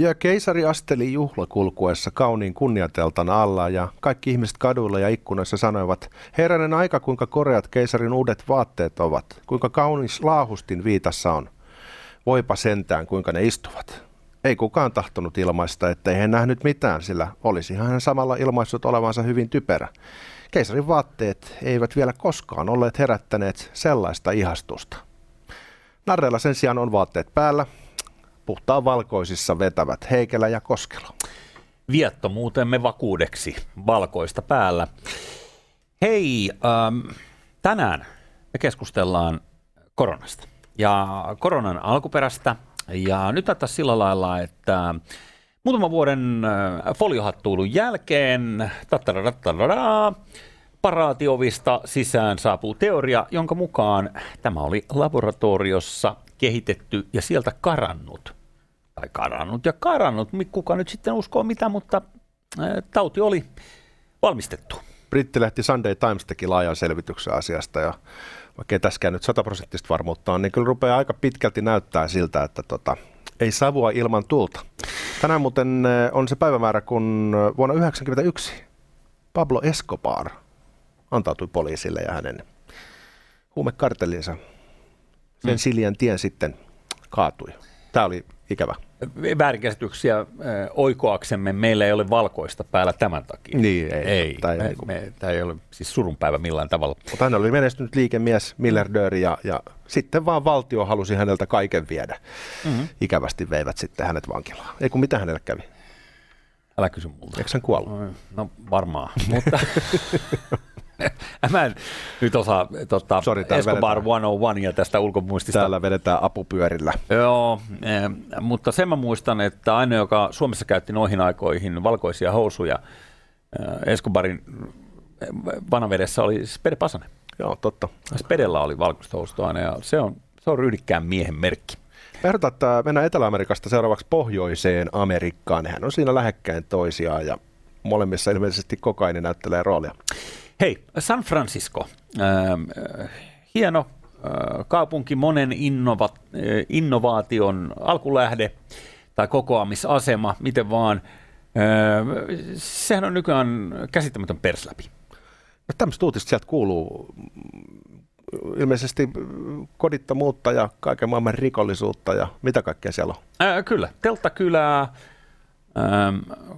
Ja keisari asteli juhlakulkuessa kauniin kunniateltan alla ja kaikki ihmiset kaduilla ja ikkunoissa sanoivat, herranen aika kuinka koreat keisarin uudet vaatteet ovat, kuinka kaunis laahustin viitassa on. Voipa sentään kuinka ne istuvat. Ei kukaan tahtonut ilmaista, ettei hän nähnyt mitään, sillä olisi hän samalla ilmaissut olevansa hyvin typerä. Keisarin vaatteet eivät vielä koskaan olleet herättäneet sellaista ihastusta. Narreilla sen sijaan on vaatteet päällä, puhtaan valkoisissa vetävät Heikelä ja Koskelo. Viettomuutemme vakuudeksi valkoista päällä. Hei, ähm, tänään me keskustellaan koronasta ja koronan alkuperästä. Ja nyt näyttää sillä lailla, että muutaman vuoden äh, foliohattuulun jälkeen paraatiovista sisään saapuu teoria, jonka mukaan tämä oli laboratoriossa kehitetty ja sieltä karannut. Tai karannut ja karannut, kuka nyt sitten uskoo mitä, mutta tauti oli valmistettu. Brittilehti Sunday Times teki laajan selvityksen asiasta ja vaikka tässäkään nyt sataprosenttista varmuutta on, niin kyllä rupeaa aika pitkälti näyttää siltä, että tota, ei savua ilman tulta. Tänään muuten on se päivämäärä, kun vuonna 1991 Pablo Escobar antautui poliisille ja hänen huumekartellinsa sen mm. Siljan tien sitten kaatui. Tämä oli ikävä. Väärinkäsityksiä oikoaksemme meillä ei ole valkoista päällä tämän takia. Niin, ei. ei. Tämä, me, me, tämä ei ole siis surunpäivä millään tavalla. Mutta hän oli menestynyt liikemies, miljardööri ja, ja sitten vaan valtio halusi häneltä kaiken viedä. Mm-hmm. Ikävästi veivät sitten hänet vankilaan. Ei kun mitä hänelle kävi? Älä kysy multa. Eikö hän kuollut? No, no varmaan, mutta Mä en nyt osaa tota, Sorry, Escobar 101 ja tästä ulkomuistista. Täällä vedetään apupyörillä. Joo, eh, mutta sen mä muistan, että ainoa, joka Suomessa käytti noihin aikoihin valkoisia housuja eh, Escobarin eh, vanavedessä oli Spede Pasanen. Joo, totta. Spedellä oli valkoista housusta aina ja se on, se on ryhdikkään miehen merkki. Ehdotan, että mennään Etelä-Amerikasta seuraavaksi pohjoiseen Amerikkaan. Nehän on siinä lähekkäin toisiaan ja molemmissa ilmeisesti kokaini näyttelee roolia. Hei, San Francisco. Äh, hieno äh, kaupunki, monen innova, äh, innovaation alkulähde tai kokoamisasema, miten vaan. Äh, sehän on nykyään käsittämätön persläpi. No, tämmöistä uutista sieltä kuuluu ilmeisesti kodittomuutta ja kaiken maailman rikollisuutta ja mitä kaikkea siellä on? Äh, kyllä, telttakylää,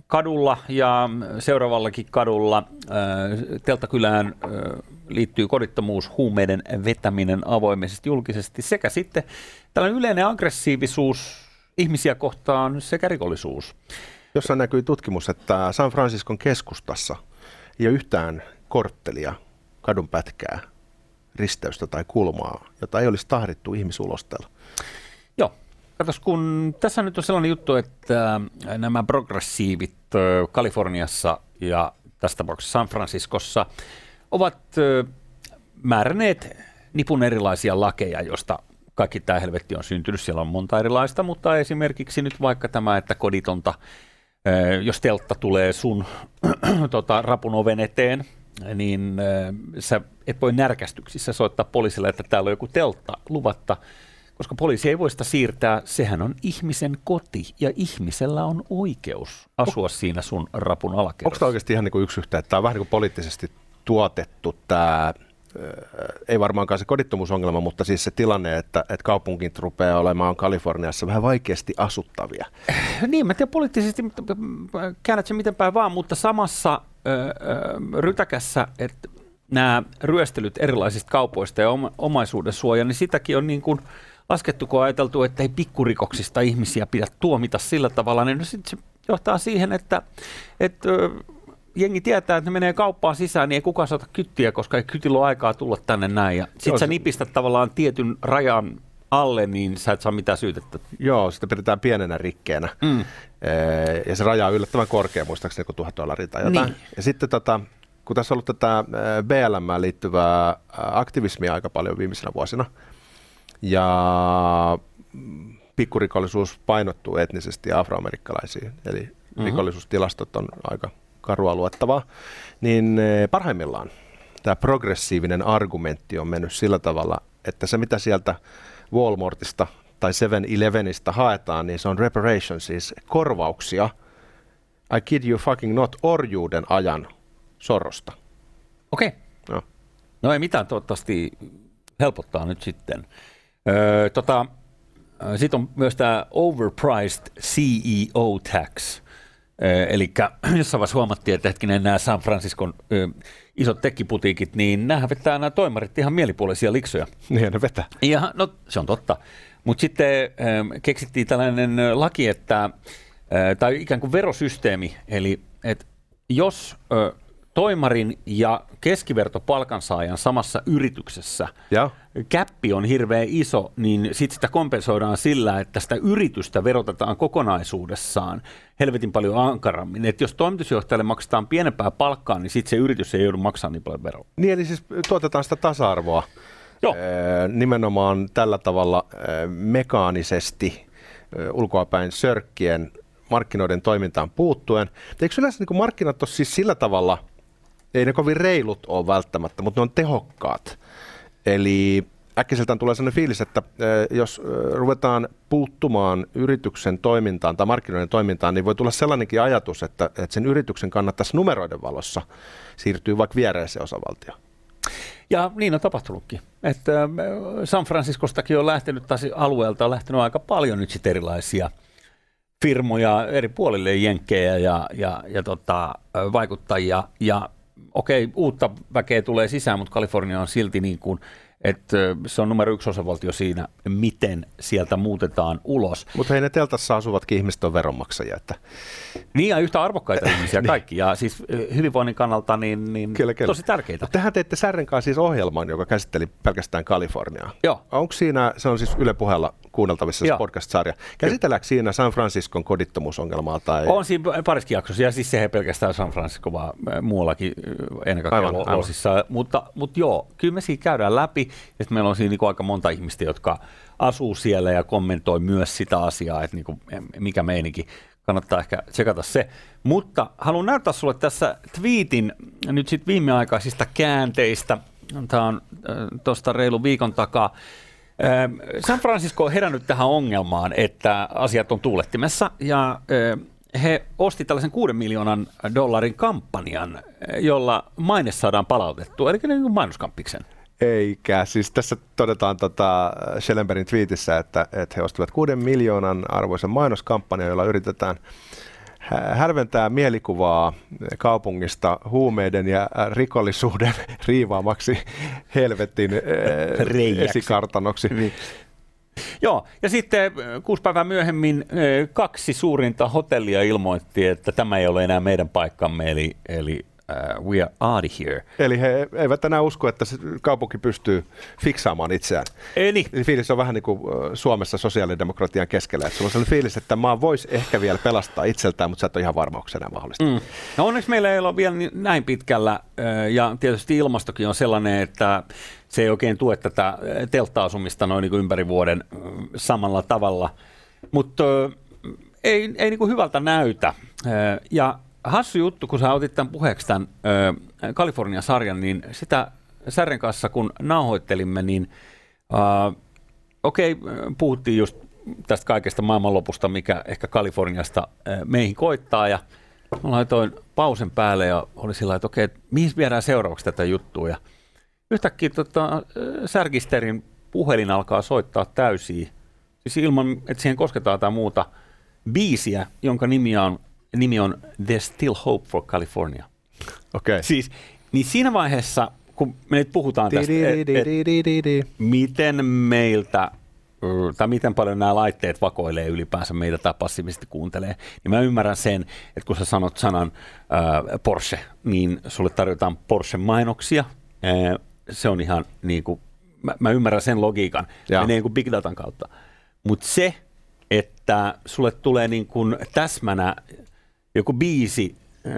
kadulla ja seuraavallakin kadulla Teltakylään liittyy kodittomuus, huumeiden vetäminen avoimesti julkisesti sekä sitten tällainen yleinen aggressiivisuus ihmisiä kohtaan sekä rikollisuus. Jossa näkyy tutkimus, että San Franciscon keskustassa ei ole yhtään korttelia, kadun pätkää, risteystä tai kulmaa, jota ei olisi tahdittu ihmisulostella. Joo, Katos, kun tässä nyt on sellainen juttu, että nämä progressiivit Kaliforniassa ja tässä tapauksessa San Franciscossa ovat määränneet nipun erilaisia lakeja, joista kaikki tämä helvetti on syntynyt. Siellä on monta erilaista, mutta esimerkiksi nyt vaikka tämä, että koditonta, jos teltta tulee sun tota, rapun oven eteen, niin sä et voi närkästyksissä soittaa poliisille, että täällä on joku teltta luvatta, koska poliisi ei voi sitä siirtää, sehän on ihmisen koti ja ihmisellä on oikeus asua o- siinä sun rapun alakerrassa. Onko tämä oikeasti ihan niin kuin yksi yhtä, että tämä on vähän niin kuin poliittisesti tuotettu tämä ei varmaankaan se kodittomuusongelma, mutta siis se tilanne, että, että kaupunkit rupeaa olemaan Kaliforniassa vähän vaikeasti asuttavia. Niin, mä tiedän poliittisesti, käännät sen miten päin vaan, mutta samassa ö, ö, rytäkässä, että nämä ryöstelyt erilaisista kaupoista ja oma, omaisuuden suoja, niin sitäkin on niin kuin – laskettu, kun ajateltu, että ei pikkurikoksista ihmisiä pidä tuomita sillä tavalla, niin no sitten se johtaa siihen, että, että jengi tietää, että ne menee kauppaan sisään, niin ei kukaan saata kyttiä, koska ei kytillä ole aikaa tulla tänne näin. Ja sitten sä nipistät tavallaan tietyn rajan alle, niin sä et saa mitään syytettä. Joo, sitä pidetään pienenä rikkeenä. Mm. ja se raja on yllättävän korkea, muistaakseni joku tuhat dollaria tai jotain. Niin. Ja sitten tota, kun tässä on ollut tätä BLM liittyvää aktivismia aika paljon viimeisenä vuosina, ja pikkurikollisuus painottuu etnisesti afroamerikkalaisiin, eli mm-hmm. rikollisuustilastot on aika karua luettavaa, niin eh, parhaimmillaan tämä progressiivinen argumentti on mennyt sillä tavalla, että se mitä sieltä Walmartista tai 7-Elevenistä haetaan, niin se on reparation, siis korvauksia. I kid you fucking not orjuuden ajan sorosta. Okei. Okay. No. no ei mitään, toivottavasti helpottaa nyt sitten. Öö, tota, sitten on myös tämä overpriced CEO tax. Eli jossain vaiheessa huomattiin, että hetkinen nämä San Franciscon ö, isot tekkiputiikit, niin nämähän vetää nämä toimarit ihan mielipuolisia liksoja. Niin ne vetää. Ja, no se on totta. Mutta sitten ö, keksittiin tällainen laki, että, ö, tai ikään kuin verosysteemi, eli että jos ö, toimarin ja keskiverto palkansaajan samassa yrityksessä ja. käppi on hirveän iso, niin sitten sitä kompensoidaan sillä, että sitä yritystä verotetaan kokonaisuudessaan helvetin paljon ankarammin. Et jos toimitusjohtajalle maksetaan pienempää palkkaa, niin sitten se yritys ei joudu maksamaan niin paljon veroa. Niin, eli siis tuotetaan sitä tasa-arvoa Joo. nimenomaan tällä tavalla mekaanisesti ulkoapäin sörkkien markkinoiden toimintaan puuttuen. Eikö yleensä niin markkinat ole siis sillä tavalla – ei ne kovin reilut ole välttämättä, mutta ne on tehokkaat. Eli äkkiseltään tulee sellainen fiilis, että jos ruvetaan puuttumaan yrityksen toimintaan tai markkinoiden toimintaan, niin voi tulla sellainenkin ajatus, että, että sen yrityksen kannattaisi numeroiden valossa siirtyä vaikka viereiseen osavaltioon. Ja niin on tapahtunutkin. Että San Franciscostakin on lähtenyt taas alueelta on lähtenyt aika paljon nyt sitten erilaisia firmoja eri puolille jenkkejä ja, ja, ja tota, vaikuttajia. Ja okei, uutta väkeä tulee sisään, mutta Kalifornia on silti niin kuin, että se on numero yksi osavaltio siinä, miten sieltä muutetaan ulos. Mutta hei ne teltassa asuvatkin ihmiset on veronmaksajia. Että... Niin ja yhtä arvokkaita ihmisiä niin. kaikki. Ja siis hyvinvoinnin kannalta niin, niin kyllä, kyllä. tosi tärkeitä. Tähän teitte Särren kanssa siis ohjelman, joka käsitteli pelkästään Kaliforniaa. Joo. Onko siinä, se on siis Yle puheella kuunneltavissa se podcast-sarja. Käsitelläänkö siinä San Franciscon kodittomuusongelmaa? Tai... On siinä pariskin jaksossa, ja siis se ei pelkästään San Francisco, vaan muuallakin ennen kaikkea aivan, aivan. Mutta, mutta joo, kyllä me siinä käydään läpi, että meillä on siinä niin aika monta ihmistä, jotka asuu siellä ja kommentoi myös sitä asiaa, että niin kuin, mikä meininki. Kannattaa ehkä tsekata se. Mutta haluan näyttää sulle tässä tweetin nyt sitten viimeaikaisista käänteistä. Tämä on äh, tuosta reilu viikon takaa. San Francisco on herännyt tähän ongelmaan, että asiat on tuulettimessa ja he osti tällaisen 6 miljoonan dollarin kampanjan, jolla maine saadaan palautettua, eli niin kuin mainoskampiksen. Eikä. Siis tässä todetaan tota Schellenbergin twiitissä, että, että he ostivat 6 miljoonan arvoisen mainoskampanjan, jolla yritetään hälventää mielikuvaa kaupungista huumeiden ja rikollisuuden riivaamaksi helvetin esikartanoksi. Niin. Joo, ja sitten kuusi päivää myöhemmin kaksi suurinta hotellia ilmoitti, että tämä ei ole enää meidän paikkamme, eli, eli uh, we are out of here. Eli he eivät enää usko, että se kaupunki pystyy fiksaamaan itseään. Ei niin. Eli fiilis on vähän niin kuin Suomessa sosiaalidemokratian keskellä. Että sulla on sellainen fiilis, että maa voisi ehkä vielä pelastaa itseltään, mutta sä et ole ihan varma, onko se enää mahdollista. Mm. No onneksi meillä ei ole vielä näin pitkällä, ja tietysti ilmastokin on sellainen, että se ei oikein tue tätä teltta-asumista noin niin kuin ympäri vuoden samalla tavalla. Mutta ei, ei niin kuin hyvältä näytä. Ja hassu juttu, kun sä otit tämän puheeksi tämän ö, Kalifornia-sarjan, niin sitä Särren kanssa kun nauhoittelimme, niin äh, okei, okay, puhuttiin just tästä kaikesta maailmanlopusta, mikä ehkä Kaliforniasta äh, meihin koittaa, ja mä laitoin pausen päälle ja oli sillä että okei, okay, mihin viedään seuraavaksi tätä juttua, ja yhtäkkiä tota, Särkisterin puhelin alkaa soittaa täysiä, siis ilman, että siihen kosketaan tai muuta, biisiä, jonka nimi on nimi on There's Still Hope for California. Okay. Siis, niin siinä vaiheessa, kun me nyt puhutaan tästä, et, et, miten meiltä tai miten paljon nämä laitteet vakoilee ylipäänsä meitä tai passiivisesti kuuntelee, niin mä ymmärrän sen, että kun sä sanot sanan äh, Porsche, niin sulle tarjotaan Porsche-mainoksia. Äh, se on ihan niin kuin, mä, mä ymmärrän sen logiikan, ja. menee niin kuin big datan kautta. Mutta se, että sulle tulee niin kuin täsmänä joku biisi äh,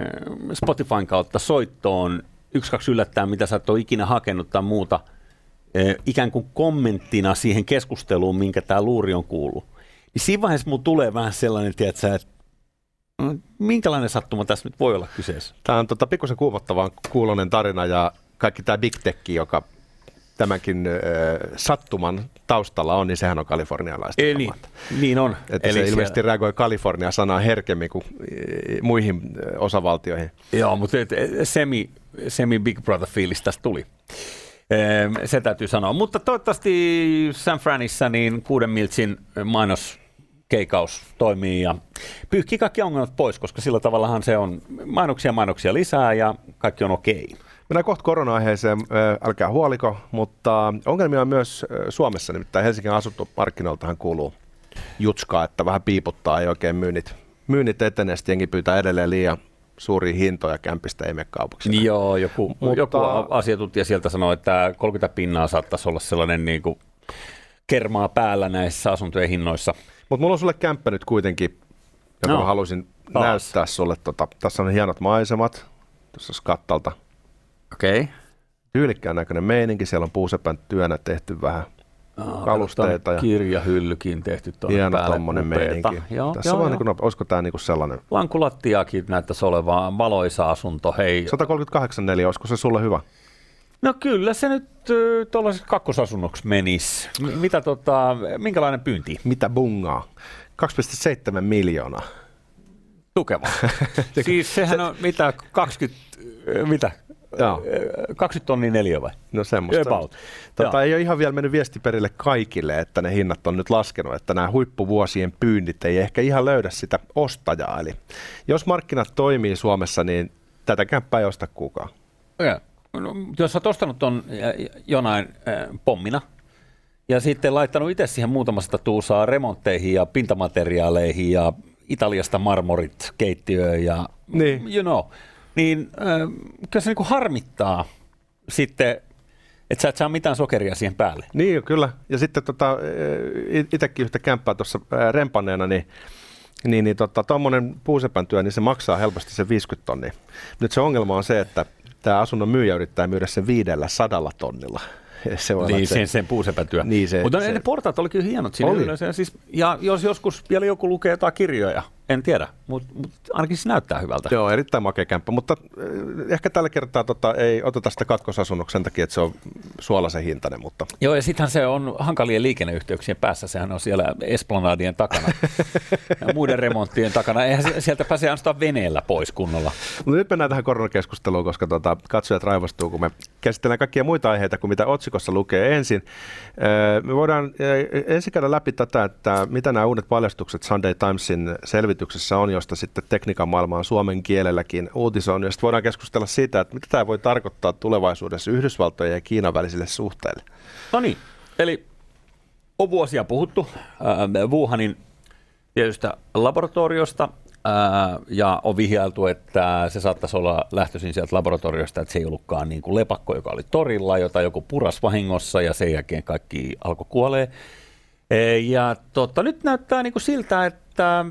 Spotifyn kautta soittoon, yksi, kaksi yllättää, mitä sä et ole ikinä hakenut tai muuta, äh, ikään kuin kommenttina siihen keskusteluun, minkä tämä luuri on kuullut. Niin siinä vaiheessa mulla tulee vähän sellainen, tiedätkö, että mm, minkälainen sattuma tässä nyt voi olla kyseessä? Tämä on tota, pikkusen kuumottavan kuulonen tarina ja kaikki tämä big tech, joka tämänkin äh, sattuman taustalla on, niin sehän on kalifornialaista. Eli, niin on. Että Eli se siellä... ilmeisesti reagoi Kalifornia-sanaa herkemmin kuin muihin osavaltioihin. Joo, mutta semi, semi Big Brother-fiilis tästä tuli. Se täytyy sanoa. Mutta toivottavasti San Franissa niin kuuden miltsin mainos keikaus toimii ja pyyhkii kaikki ongelmat pois, koska sillä tavallahan se on mainoksia mainoksia lisää ja kaikki on okei. Mennään kohta korona-aiheeseen, älkää huoliko, mutta ongelmia on myös Suomessa, nimittäin Helsingin asuntomarkkinoiltahan kuuluu jutskaa, että vähän piiputtaa, ei oikein myynnit, myynnit etenee, jengi pyytää edelleen liian suuria hintoja kämpistä ei mene kaupaksi. Niin joo, joku, Mutta... joku asiantuntija sieltä sanoi, että 30 pinnaa saattaisi olla sellainen niin kuin kermaa päällä näissä asuntojen hinnoissa. Mutta mulla on sulle kämppä nyt kuitenkin, joka no. Taas. näyttää sulle. Tota, tässä on hienot maisemat, tuossa skattalta. Okei. Okay. Tyylikkään näköinen meininki, siellä on puusepän työnä tehty vähän Aa, kalusteita. Ja kirjahyllykin tehty tuonne Hieno tuommoinen meininki. Joo, Tässä joo, on joo. Niin kuin, olisiko tämä niin kuin sellainen? Lankulattiakin näyttäisi olevan valoisa asunto. Hei. 138 neliö, olisiko se sulle hyvä? No kyllä se nyt tuollaiseksi kakkosasunnoksi menisi. Mitä tota, minkälainen pyynti? Mitä bungaa? 2,7 miljoonaa. Tukeva. siis sehän on mitä 20, mitä Joo. 20 tonnia neljä vai? No semmoista. About. Tota, ei ole ihan vielä mennyt viesti perille kaikille, että ne hinnat on nyt laskenut, että nämä huippuvuosien pyynnit ei ehkä ihan löydä sitä ostajaa. Eli jos markkinat toimii Suomessa, niin tätä kämppää ei osta kukaan. Ja. No, jos olet ostanut tuon jonain äh, pommina, ja sitten laittanut itse siihen muutamasta tuusaa remontteihin ja pintamateriaaleihin ja Italiasta marmorit keittiöön ja niin. you know, niin äh, kyllä se niin harmittaa sitten, että sä et saa mitään sokeria siihen päälle. Niin, kyllä. Ja sitten tota, itsekin yhtä kämppää tuossa rempaneena, niin niin, niin tota, tuommoinen puusepän työ, niin se maksaa helposti se 50 tonnia. Nyt se ongelma on se, että tämä asunnon myyjä yrittää myydä sen viidellä sadalla tonnilla. se voi niin, sen, sen puusepätyö. Niin se, Mutta se, ne portaat olikin hienot siinä oli. yleensä. Ja, siis, ja jos joskus vielä joku lukee jotain kirjoja, en tiedä, mutta mut ainakin se näyttää hyvältä. Joo, erittäin makea kämppä, mutta eh, ehkä tällä kertaa tota, ei oteta sitä katkosasunnoksi sen takia, että se on suolaisen hintainen. Mutta... Joo, ja sittenhän se on hankalien liikenneyhteyksien päässä, sehän on siellä Esplanadien takana ja muiden remonttien takana. Eihän sieltä pääse ainoastaan veneellä pois kunnolla. Mutta nyt mennään tähän koronakeskusteluun, koska tota, katsojat raivostuu, kun me käsitellään kaikkia muita aiheita kuin mitä otsikossa lukee ensin. Eh, me voidaan eh, ensin käydä läpi tätä, että mitä nämä uudet paljastukset Sunday Timesin selvitykset selvityksessä on, josta sitten tekniikan maailma on suomen kielelläkin uutisoinut. Ja sitten voidaan keskustella siitä, että mitä tämä voi tarkoittaa tulevaisuudessa Yhdysvaltojen ja Kiinan välisille suhteille. No niin, eli on vuosia puhuttu äh, Wuhanin tietystä laboratoriosta, äh, ja on vihjailtu, että se saattaisi olla lähtöisin sieltä laboratoriosta, että se ei ollutkaan niin kuin lepakko, joka oli torilla, jota joku puras vahingossa ja sen jälkeen kaikki alkoi kuolee. Ja tota, nyt näyttää niin kuin siltä, että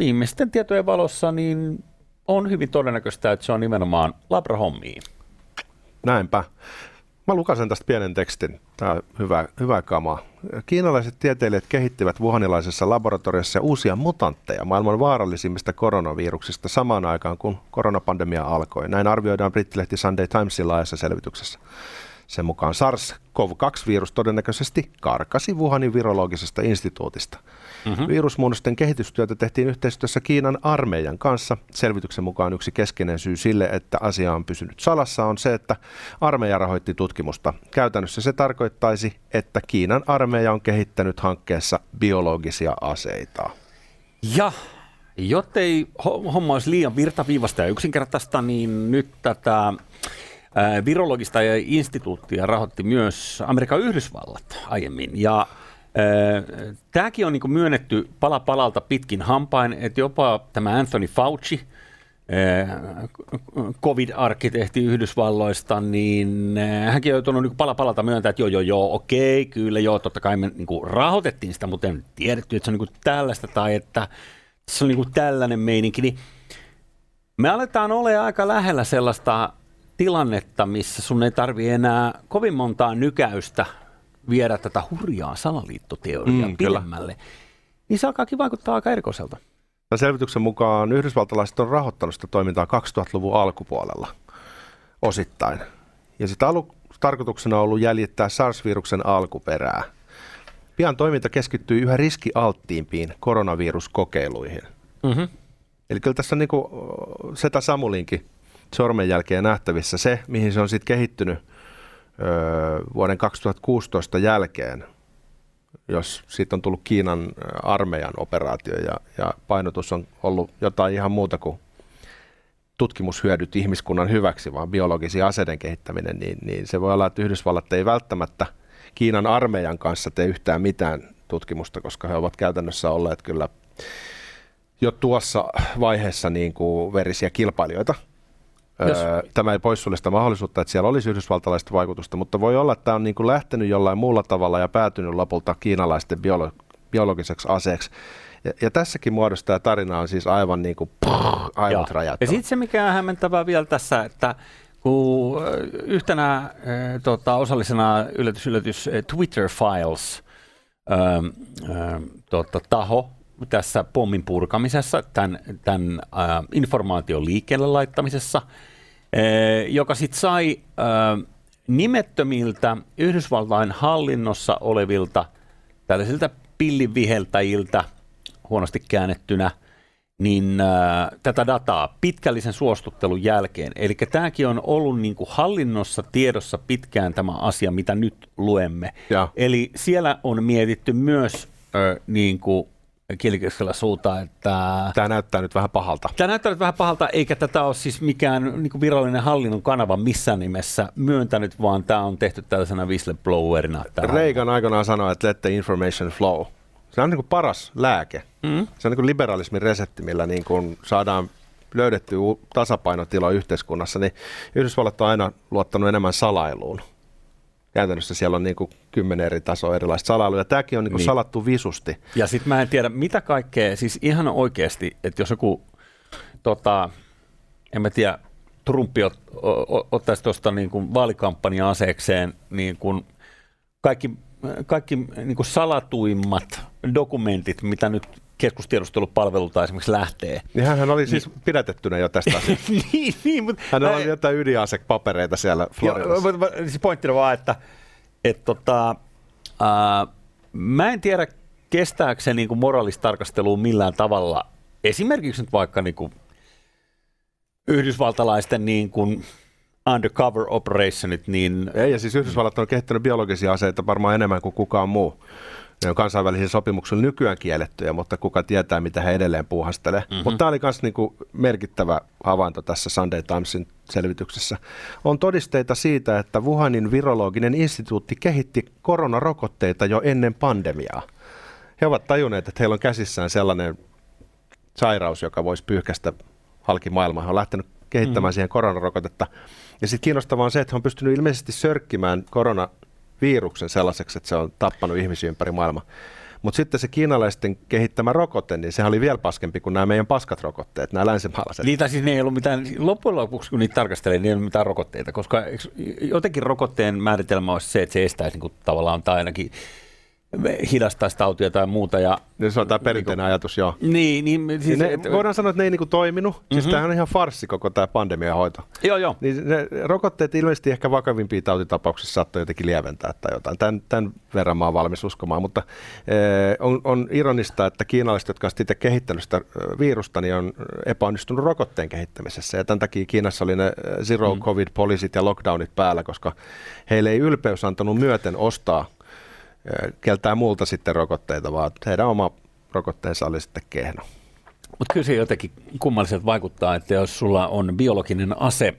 viimeisten tietojen valossa niin on hyvin todennäköistä, että se on nimenomaan labrahommiin. Näinpä. Mä lukasen tästä pienen tekstin. Tämä on hyvä, hyvä kama. Kiinalaiset tieteilijät kehittivät wuhanilaisessa laboratoriossa uusia mutantteja maailman vaarallisimmista koronaviruksista samaan aikaan, kun koronapandemia alkoi. Näin arvioidaan brittilehti Sunday Timesin laajassa selvityksessä. Sen mukaan SARS-CoV-2-virus todennäköisesti karkasi Wuhanin virologisesta instituutista. Mm-hmm. Virusmuunnosten kehitystyötä tehtiin yhteistyössä Kiinan armeijan kanssa. Selvityksen mukaan yksi keskeinen syy sille, että asia on pysynyt salassa, on se, että armeija rahoitti tutkimusta. Käytännössä se tarkoittaisi, että Kiinan armeija on kehittänyt hankkeessa biologisia aseita. Ja jottei homma olisi liian virtaviivasta ja yksinkertaista, niin nyt tätä virologista instituuttia rahoitti myös Amerikan Yhdysvallat aiemmin. Ja Tämäkin on niin myönnetty pala palalta pitkin hampain, että jopa tämä Anthony Fauci, COVID-arkkitehti Yhdysvalloista, niin hänkin on joutunut niin pala palalta myöntää, että joo, joo, joo, okei, kyllä, joo, totta kai me niin rahoitettiin sitä, mutta en tiedetty, että se on niin tällaista tai että se on niin tällainen meininki. Niin me aletaan olla aika lähellä sellaista tilannetta, missä sun ei tarvi enää kovin montaa nykäystä viedä tätä hurjaa salaliittoteoriaa mm, pidemmälle, niin se alkaakin vaikuttaa aika erikoiselta. Tämän selvityksen mukaan yhdysvaltalaiset on rahoittanut sitä toimintaa 2000-luvun alkupuolella osittain. Ja sitten alu, tarkoituksena on ollut jäljittää SARS-viruksen alkuperää. Pian toiminta keskittyy yhä riskialttiimpiin koronaviruskokeiluihin. Mm-hmm. Eli kyllä tässä on niin kuin Seta Samulinkin sormenjälkeen nähtävissä se, mihin se on sitten kehittynyt öö, vuoden 2016 jälkeen, jos siitä on tullut Kiinan armeijan operaatio ja, ja painotus on ollut jotain ihan muuta kuin tutkimushyödyt ihmiskunnan hyväksi, vaan biologisia aseiden kehittäminen, niin, niin se voi olla, että Yhdysvallat ei välttämättä Kiinan armeijan kanssa tee yhtään mitään tutkimusta, koska he ovat käytännössä olleet kyllä jo tuossa vaiheessa niin kuin verisiä kilpailijoita. Jos. Tämä ei poissulje sitä mahdollisuutta, että siellä olisi yhdysvaltalaista vaikutusta, mutta voi olla, että tämä on niin kuin lähtenyt jollain muulla tavalla ja päätynyt lopulta kiinalaisten biolo- biologiseksi aseeksi. Ja, ja tässäkin muodossa tämä tarina on siis aivan niin kuin pff, ainut Ja sitten se, mikä on hämmentävää vielä tässä, että kun yhtenä äh, tota, osallisena yllätys, yllätys Twitter Files ähm, ähm, tota, taho tässä pommin purkamisessa, tämän, tämän äh, informaation liikkeelle laittamisessa, äh, joka sitten sai äh, nimettömiltä Yhdysvaltain hallinnossa olevilta tällaisilta pilliviheltäjiltä, huonosti käännettynä, niin äh, tätä dataa pitkällisen suostuttelun jälkeen. Eli tämäkin on ollut niin kuin hallinnossa tiedossa pitkään tämä asia, mitä nyt luemme. Ja. Eli siellä on mietitty myös äh, niin kuin kielikeskellä suuta, että... Tämä näyttää nyt vähän pahalta. Tämä näyttää nyt vähän pahalta, eikä tätä ole siis mikään niin kuin virallinen hallinnon kanava missään nimessä myöntänyt, vaan tämä on tehty tällaisena whistleblowerina. Reagan aikanaan sanoi, että let the information flow. Se on niin kuin paras lääke. Mm. Se on niin kuin liberalismin resepti, millä niin kuin saadaan löydetty tasapainotila yhteiskunnassa, niin Yhdysvallat on aina luottanut enemmän salailuun käytännössä siellä on niin kuin kymmenen eri tasoa erilaista salailua, ja tämäkin on niin kuin niin. salattu visusti. Ja sitten mä en tiedä, mitä kaikkea, siis ihan oikeasti, että jos joku, tota, en mä tiedä, Trumpi ot, ot, ottaisi tuosta niin kuin vaalikampanja aseekseen niin kuin kaikki, kaikki niin kuin salatuimmat dokumentit, mitä nyt keskustiedustelupalvelulta esimerkiksi lähtee. Niin hän oli siis niin, pidätettynä jo tästä asiasta. niin, niin, mutta... Hänellä oli jotain ydinasepapereita siellä Floridassa. Jo, siis pointtina vaan, että et, tota, ää, mä en tiedä, kestääkö se niinku moraalista tarkastelua millään tavalla. Esimerkiksi nyt vaikka niinku yhdysvaltalaisten niin kuin undercover operationit, niin... Ei, ja siis Yhdysvallat on kehittänyt biologisia aseita varmaan enemmän kuin kukaan muu. Ne on kansainvälisiä sopimuksia nykyään kiellettyjä, mutta kuka tietää, mitä he edelleen puuhastelee. Mm-hmm. Mutta tämä oli myös niinku merkittävä havainto tässä Sunday Timesin selvityksessä. On todisteita siitä, että Wuhanin virologinen instituutti kehitti koronarokotteita jo ennen pandemiaa. He ovat tajunneet, että heillä on käsissään sellainen sairaus, joka voisi pyyhkästä halki maailmaa. He on lähtenyt kehittämään mm-hmm. siihen koronarokotetta. Ja sitten kiinnostavaa on se, että he on pystynyt ilmeisesti sörkkimään korona viruksen sellaiseksi, että se on tappanut ihmisiä ympäri maailmaa. Mutta sitten se kiinalaisten kehittämä rokote, niin se oli vielä paskempi kuin nämä meidän paskat rokotteet, nämä länsimaalaiset. Niitä siis ne ei ollut mitään, loppujen lopuksi kun niitä tarkastelee, niin ei ollut mitään rokotteita, koska jotenkin rokotteen määritelmä olisi se, että se estäisi niin kuin, tavallaan tai ainakin hidastaisi tautia tai muuta. Ja, ja se on tämä perinteinen niin, ajatus, joo. Niin, niin siis, ne, et, voidaan sanoa, että ne ei niinku toiminut. Mm-hmm. Siis mhm. tämähän on ihan farssi koko tämä pandemiahoito. Joo, joo. Niin ne rokotteet ilmeisesti ehkä vakavimpia tautitapauksissa saattoi jotenkin lieventää tai jotain. Tämän, tämän verran mä oon valmis uskomaan, mutta eh, on, on ironista, että kiinalaiset, jotka ovat itse kehittänyt sitä virusta, niin on epäonnistunut rokotteen kehittämisessä. Ja tämän takia Kiinassa oli ne zero mm. covid poliisit ja lockdownit päällä, koska heille ei ylpeys antanut myöten ostaa keltää muulta sitten rokotteita, vaan heidän oma rokotteensa oli sitten kehno. Mutta kyllä se jotenkin kummalliselta vaikuttaa, että jos sulla on biologinen ase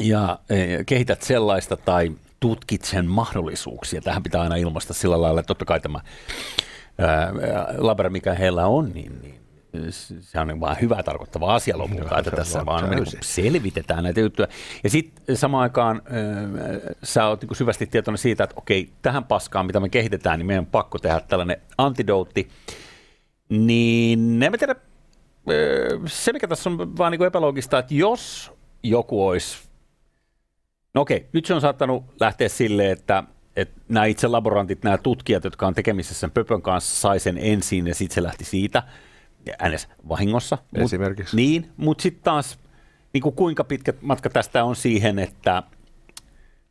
ja e, kehität sellaista tai tutkit sen mahdollisuuksia, tähän pitää aina ilmaista sillä lailla, että totta kai tämä labra, mikä heillä on, niin, niin se on vaan hyvää tarkoittava asia lopulta, että tässä vaan niin selvitetään näitä juttuja. Ja sitten samaan aikaan äh, sä oot niin syvästi tietoinen siitä, että okei, tähän paskaan, mitä me kehitetään, niin meidän on pakko tehdä tällainen antidootti. Niin en mä tiedä, äh, se mikä tässä on vaan niin epäloogista, että jos joku olisi, no okei, nyt se on saattanut lähteä silleen, että että nämä itse laborantit, nämä tutkijat, jotka on tekemisissä sen pöpön kanssa, sai sen ensin ja sitten se lähti siitä – äänes vahingossa. Esimerkiksi. Mut, niin, mutta sitten taas niin kuin kuinka pitkä matka tästä on siihen, että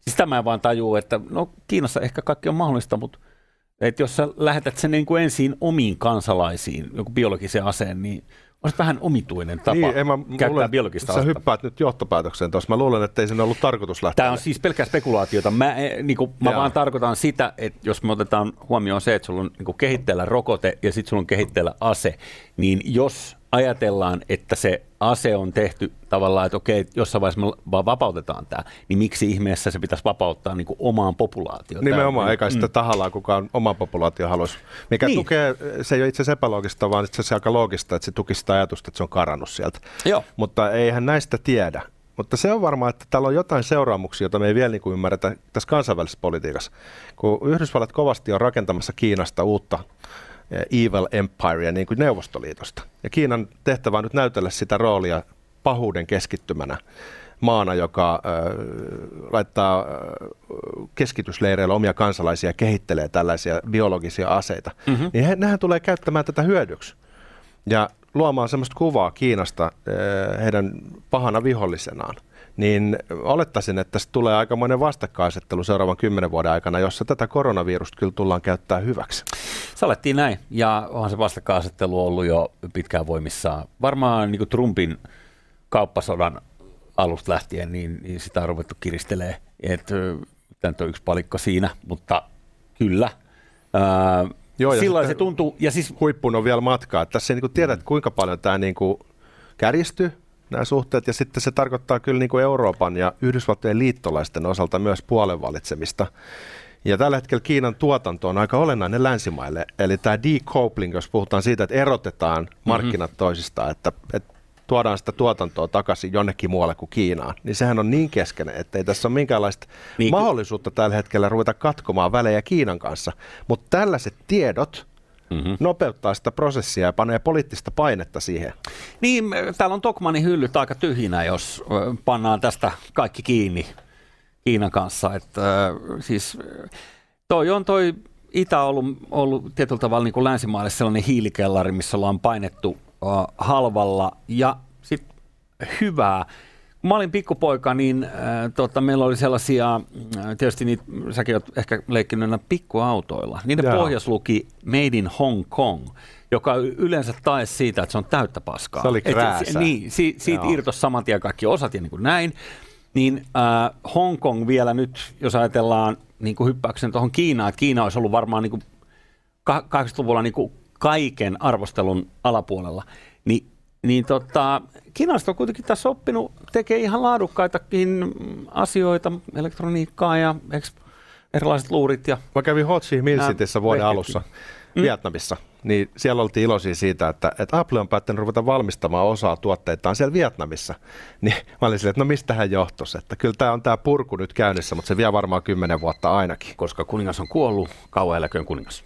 Siis tämä vaan tajuu, että no Kiinassa ehkä kaikki on mahdollista, mutta että jos sä lähetät sen niin kuin ensin omiin kansalaisiin, joku biologisen aseen, niin olisi vähän omituinen tapa niin, en mä, käyttää luulen, biologista Sä hyppäät nyt johtopäätökseen tuossa. Mä luulen, että ei sen ollut tarkoitus lähteä. Tämä on siis pelkkää spekulaatiota. Mä, eh, niin kuin, mä vaan tarkoitan sitä, että jos me otetaan huomioon se, että sulla on niin kehitteellä rokote ja sitten sulla on kehitteellä ase, niin jos ajatellaan, että se ase on tehty tavallaan, että okei, jossain vaiheessa me vaan vapautetaan tämä, niin miksi ihmeessä se pitäisi vapauttaa niin kuin omaan populaatioon? Nimenomaan, eikä sitä mm. tahallaan kukaan oma populaatio haluaisi. Mikä niin. tukee, se ei ole itse asiassa epäloogista, vaan itse asiassa aika loogista, että se tukisi sitä ajatusta, että se on karannut sieltä. Joo. Mutta eihän näistä tiedä. Mutta se on varmaa, että täällä on jotain seuraamuksia, joita me ei vielä niin kuin ymmärretä tässä kansainvälisessä politiikassa. Kun Yhdysvallat kovasti on rakentamassa Kiinasta uutta evil empire niin kuin Neuvostoliitosta. Ja Kiinan tehtävä on nyt näytellä sitä roolia pahuuden keskittymänä maana, joka äh, laittaa äh, keskitysleireillä omia kansalaisia ja kehittelee tällaisia biologisia aseita, mm-hmm. niin he, nehän tulee käyttämään tätä hyödyksi. Ja luomaan sellaista kuvaa Kiinasta äh, heidän pahana vihollisenaan niin olettaisin, että tästä tulee aikamoinen vastakkaisettelu seuraavan kymmenen vuoden aikana, jossa tätä koronavirusta kyllä tullaan käyttää hyväksi. Salettiin näin, ja onhan se vastakkaisettelu ollut jo pitkään voimissaan. Varmaan niin kuin Trumpin kauppasodan alusta lähtien, niin, niin sitä on ruvettu kiristelee. Tämä on yksi palikka siinä, mutta kyllä. Ää, Joo, silloin se tuntuu. Ja siis, huippuun on vielä matkaa. Tässä ei niin tiedä, kuinka paljon tämä niin kuin kärjistyy nämä suhteet, ja sitten se tarkoittaa kyllä niin kuin Euroopan ja Yhdysvaltojen liittolaisten osalta myös puolen valitsemista. Ja tällä hetkellä Kiinan tuotanto on aika olennainen länsimaille. Eli tämä decoupling, jos puhutaan siitä, että erotetaan mhm. markkinat mm-hmm. toisistaan, että, että tuodaan sitä tuotantoa takaisin jonnekin muualle kuin Kiinaan, niin sehän on niin keskeinen, että ei tässä ole minkäänlaista niin. mahdollisuutta tällä hetkellä ruveta katkomaan välejä Kiinan kanssa. Mutta tällaiset tiedot mm-hmm. nopeuttaa sitä prosessia ja panee poliittista painetta siihen. Niin, täällä on Tokmanin hyllyt aika tyhjinä, jos pannaan tästä kaikki kiinni Kiinan kanssa. Että, siis, toi on toi Itä ollut, ollut tietyllä tavalla niin kuin länsimaille sellainen hiilikellari, missä ollaan painettu uh, halvalla ja sitten hyvää kun mä olin pikkupoika, niin äh, tota, meillä oli sellaisia, äh, tietysti niitä, säkin olet ehkä leikkinyt pikkuautoilla. Niiden Jaa. pohjas luki Made in Hong Kong, joka yleensä tae siitä, että se on täyttä paskaa. Se oli Et, niin, si, siitä irtosi saman tien kaikki osat ja niin kuin näin. Niin äh, Hong Kong vielä nyt, jos ajatellaan niin kuin hyppäyksen tuohon Kiinaan, että Kiina olisi ollut varmaan niin kuin 80-luvulla niin kuin kaiken arvostelun alapuolella, niin niin tota, Kiinalaiset on kuitenkin tässä oppinut, tekee ihan laadukkaitakin asioita, elektroniikkaa ja erilaiset luurit. Ja Mä kävin Ho Chi Minh Cityssä vuoden vehketkin. alussa mm. Vietnamissa, niin siellä oltiin iloisia siitä, että, että Apple on päättänyt ruveta valmistamaan osaa tuotteitaan siellä Vietnamissa. Niin mä olin silleen, että no mistähän johtuisi, että kyllä tämä on tämä purku nyt käynnissä, mutta se vie varmaan kymmenen vuotta ainakin. Koska kuningas on kuollut, kauan eläköön kuningas.